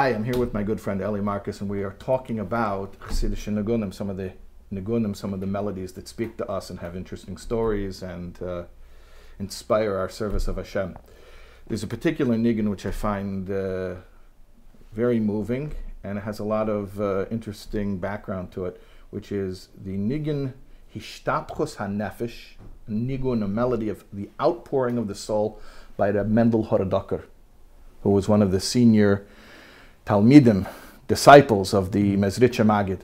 Hi, I'm here with my good friend Eli Marcus, and we are talking about Chassidish Nigunim, some of the Nigunim, some of the melodies that speak to us and have interesting stories and uh, inspire our service of Hashem. There's a particular nigun which I find uh, very moving, and it has a lot of uh, interesting background to it, which is the nigun Hishtapchus HaNefesh, a nigun, a melody of the outpouring of the soul by Reb Mendel Horodoker, who was one of the senior Talmidim, disciples of the Mezritcha Magid.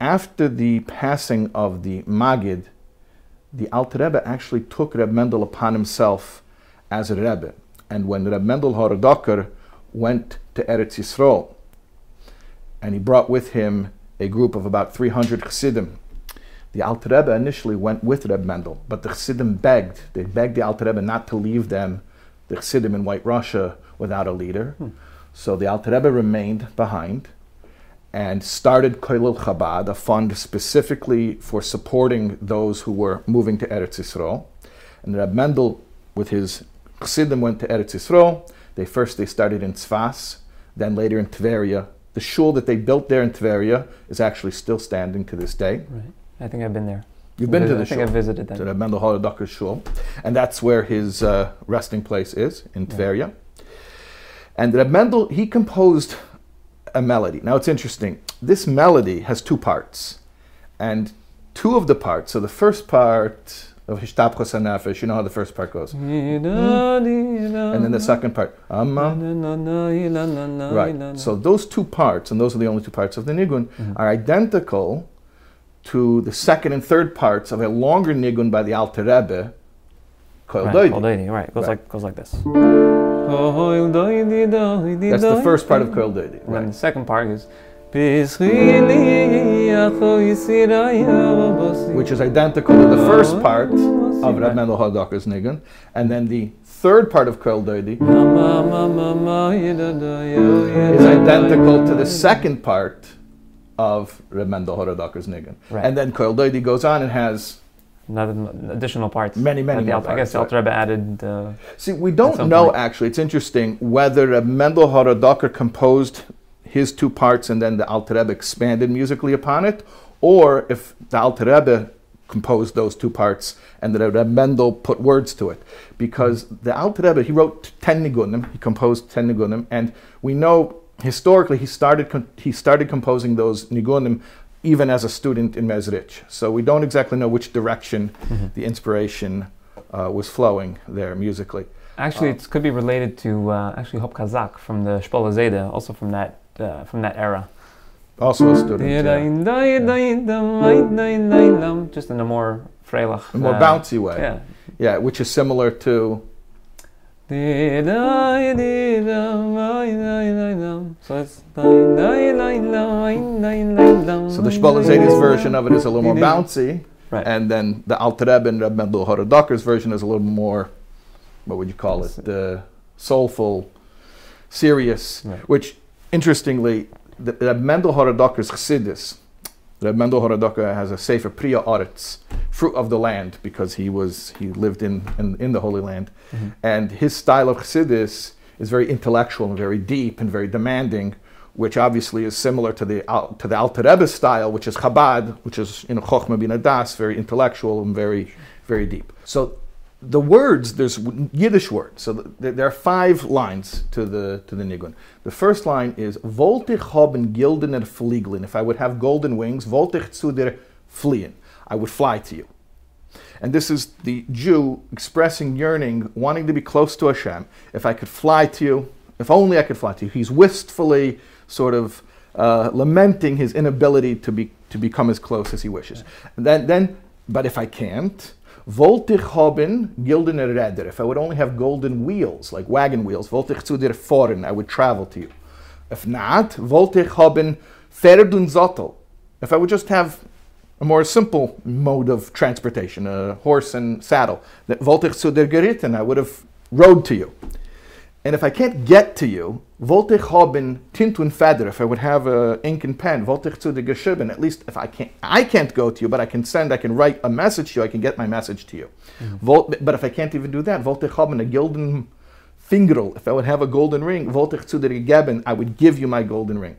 After the passing of the Magid, the Alter Rebbe actually took Reb Mendel upon himself as a Rebbe. And when Reb Mendel Horodoker went to Eretz Yisrael, and he brought with him a group of about 300 Chassidim, the Alter Rebbe initially went with Reb Mendel, but the Chassidim begged. They begged the Alter Rebbe not to leave them, the Chassidim in White Russia, without a leader. Hmm. So the Alter Rebbe remained behind and started Koilel Chabad, a fund specifically for supporting those who were moving to Eretz Yisrael. And Reb Mendel, with his Chassidim, went to Eretz Yisrael. They first they started in Tzfas, then later in Tveria. The shul that they built there in Tveria is actually still standing to this day. Right. I think I've been there. You've been to the shul? I think. I visited that. To the Mendel Horodoker shul, and that's where his uh, resting place is in Tveria. And Reb Mendel, he composed a melody. Now it's interesting. This melody has two parts, and two of the parts. So the first part of Hishtapchus HaNefesh, you know how the first part goes, mm-hmm. and then the second part, Right. So those two parts, and those are the only two parts of the nigun, mm-hmm. are identical to the second and third parts of a longer nigun by the Alter Rebbe, Kol Right, Doidi. Right. It goes Right. like goes like this. That's the first part of Kol Doidi. And Right. the second part is which is identical to the first part of Reb Mendel Horodoker's nigun, and then the third part of Kol Doidi is identical to the second part of Reb Mendel Horodoker's nigun. Right. And then Kol Doidi goes on and has additional parts. Many, many more I guess parts, the Alter Rebbe added. Uh, See, we don't know point. actually. It's interesting whether Mendel Horodoker composed his two parts and then the Alter Rebbe expanded musically upon it, or if the Alter Rebbe composed those two parts and the Reb Mendel put words to it. Because the Alter Rebbe, he wrote 10 nigunim, he composed 10 nigunim, and we know historically he started, he started composing those nigunim even as a student in Mezrich. So we don't exactly know which direction the inspiration uh, was flowing there musically. actually, Oh. it could be related to uh, actually Hop Kazak from the Shpola Zayda, also from that uh, from that era. Also a student. yeah. Just in a more freilach. A more uh, bouncy way. Yeah. Yeah, which is similar to. So it's so the version of it is a little more bouncy, Right. and then the Alter Rebbe and Reb Mendel Horodoker's version is a little more, what would you call it? The soulful, serious. Right. Which, interestingly, the Reb Mendel Horodoker's Chassidus, Reb Mendel Horodoker has a Sefer Priya Oretz, fruit of the land, because he was he lived in in, in the Holy Land, mm-hmm. and his style of Chassidus is very intellectual and very deep and very demanding, which obviously is similar to the Al- to the Alter Rebbe style, which is Chabad, which is you know Chochmah bin Das, very intellectual and very very deep. So the words there's Yiddish words. So th- there are five lines to the to the nigun. The first line is Wollte ich haben gildener Fliegeln. If I would have golden wings, wollte ich zu dir fliehen. I would fly to you. And this is the Jew expressing yearning, wanting to be close to Hashem. If I could fly to you, if only I could fly to you. He's wistfully sort of uh, lamenting his inability to be to become as close as he wishes. And then, then, but if I can't, wollte ich haben gildene Räder. If I would only have golden wheels, like wagon wheels, wollte ich zu dir fahren. I would travel to you. If not, wollte ich haben Pferd und If I would just have a more simple mode of transportation, a horse and saddle, that wollte ich zu dir geritten, I would have rode to you. And if I can't get to you, wollte ich haben Tint und Feder, if I would have a ink and pen, wollte ich zu dir geschrieben, at least if I can't, I can't go to you, but I can send, I can write a message to you, I can get my message to you. Mm-hmm. Volt, but if I can't even do that, wollte ich haben a gilden fingerl, if I would have a golden ring, wollte ich zu dir gegeben, I would give you my golden ring.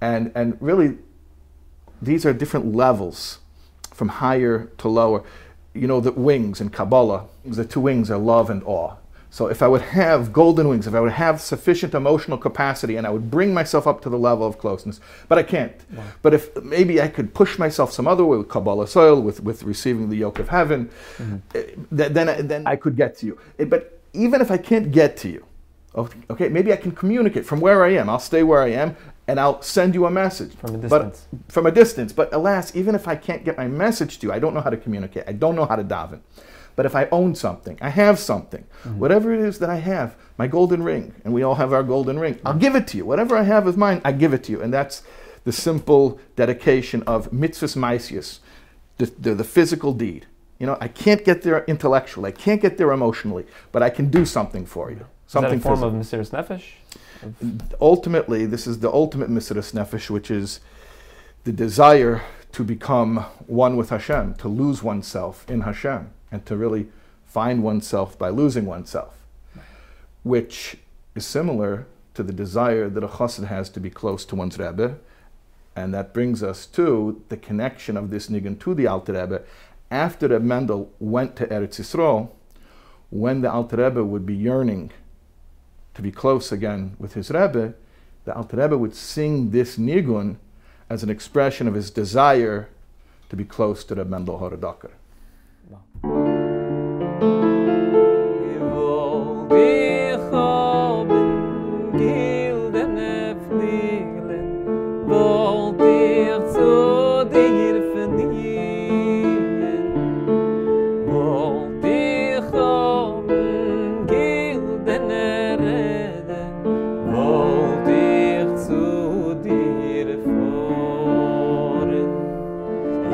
And, and really, these are different levels from higher to lower. You know, the wings in Kabbalah, the two wings are love and awe. So if I would have golden wings, if I would have sufficient emotional capacity and I would bring myself up to the level of closeness, but I can't. Wow. But if maybe I could push myself some other way with kabbalas ol, with, with receiving the yoke of heaven, eh, th- then, then I could get to you. Eh, But even if I can't get to you, okay, maybe I can communicate from where I am. I'll stay where I am and I'll send you a message. From a But- distance. from a distance. But alas, even if I can't get my message to you, I don't know how to communicate. I don't know how to daven. But if I own something, I have something, mm-hmm. whatever it is that I have, my golden ring, and we all have our golden ring, I'll give it to you. Whatever I have is mine, I give it to you. And that's the simple dedication of mitzvos maasiyos, the, the, the physical deed. You know, I can't get there intellectually, I can't get there emotionally, but I can do something for you. Is that Something a form physical of Mesiris Nefesh? Ultimately, this is the ultimate Mesiris Nefesh, which is the desire to become one with Hashem, to lose oneself in Hashem, and to really find oneself by losing oneself, which is similar to the desire that a chassid has to be close to one's Rebbe. And that brings us to the connection of this nigun to the Alter Rebbe. After Reb Mendel went to Eretz Yisrael, when the Alter Rebbe would be yearning to be close again with his Rebbe, the Alter Rebbe would sing this nigun as an expression of his desire to be close to Reb Mendel Horodoker.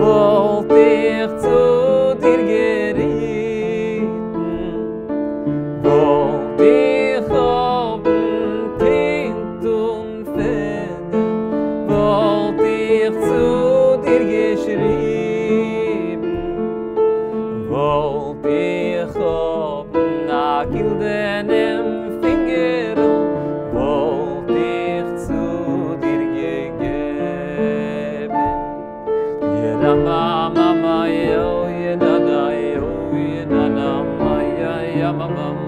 ich zu Mama